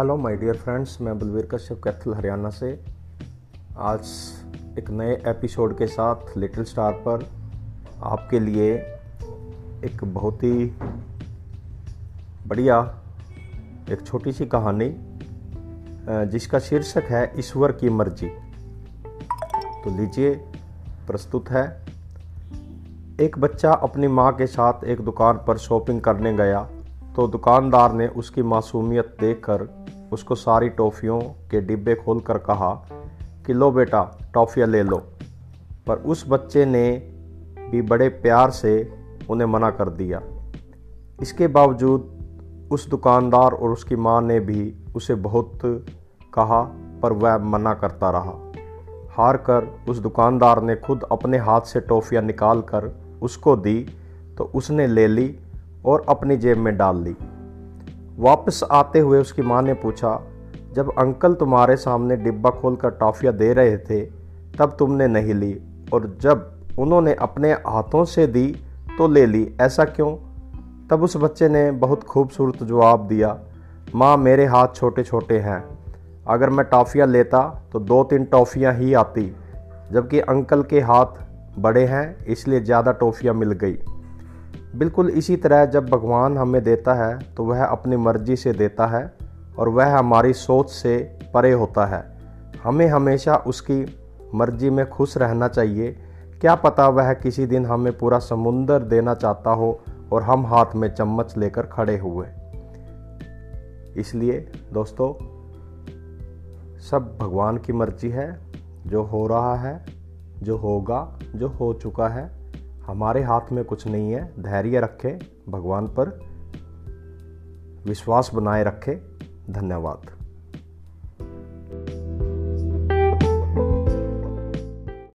Hello my dear friends, मैं बलवीर कश्यप, कैथल, हरियाणा से। आज एक नए एपिसोड के साथ लिटिल स्टार पर आपके लिए एक बहुत ही बढ़िया, एक छोटी सी कहानी जिसका शीर्षक है ईश्वर की मर्ज़ी। तो लीजिए, प्रस्तुत है। एक बच्चा अपनी माँ के साथ एक दुकान पर शॉपिंग करने गया तो दुकानदार ने उसकी मासूमियत देखकर उसको सारी टॉफ़ियों के डिब्बे खोलकर कहा कि लो बेटा, टॉफ़ियाँ ले लो। पर उस बच्चे ने भी बड़े प्यार से उन्हें मना कर दिया। इसके बावजूद उस दुकानदार और उसकी माँ ने भी उसे बहुत कहा, पर वह मना करता रहा। हार कर उस दुकानदार ने खुद अपने हाथ से टॉफ़ियाँ निकाल कर उसको दी तो उसने ले ली और अपनी जेब में डाल ली। वापस आते हुए उसकी माँ ने पूछा, जब अंकल तुम्हारे सामने डिब्बा खोलकर टॉफ़ियाँ दे रहे थे, तब तुमने नहीं ली, और जब उन्होंने अपने हाथों से दी तो ले ली, ऐसा क्यों? तब उस बच्चे ने बहुत खूबसूरत जवाब दिया, माँ, मेरे हाथ छोटे छोटे हैं। अगर मैं टॉफ़ियाँ लेता तो दो तीन टॉफ़ियाँ ही आती, जबकि अंकल के हाथ बड़े हैं, इसलिए ज़्यादा टॉफ़ियाँ मिल गई। बिल्कुल इसी तरह जब भगवान हमें देता है तो वह अपनी मर्ज़ी से देता है और वह हमारी सोच से परे होता है। हमें हमेशा उसकी मर्ज़ी में खुश रहना चाहिए। क्या पता वह किसी दिन हमें पूरा समुंदर देना चाहता हो और हम हाथ में चम्मच लेकर खड़े हुए। इसलिए दोस्तों, सब भगवान की मर्ज़ी है। जो हो रहा है, जो होगा, जो हो चुका है हमारे हाथ में कुछ नहीं है। धैर्य रखें भगवान पर। विश्वास बनाए रखें। धन्यवाद।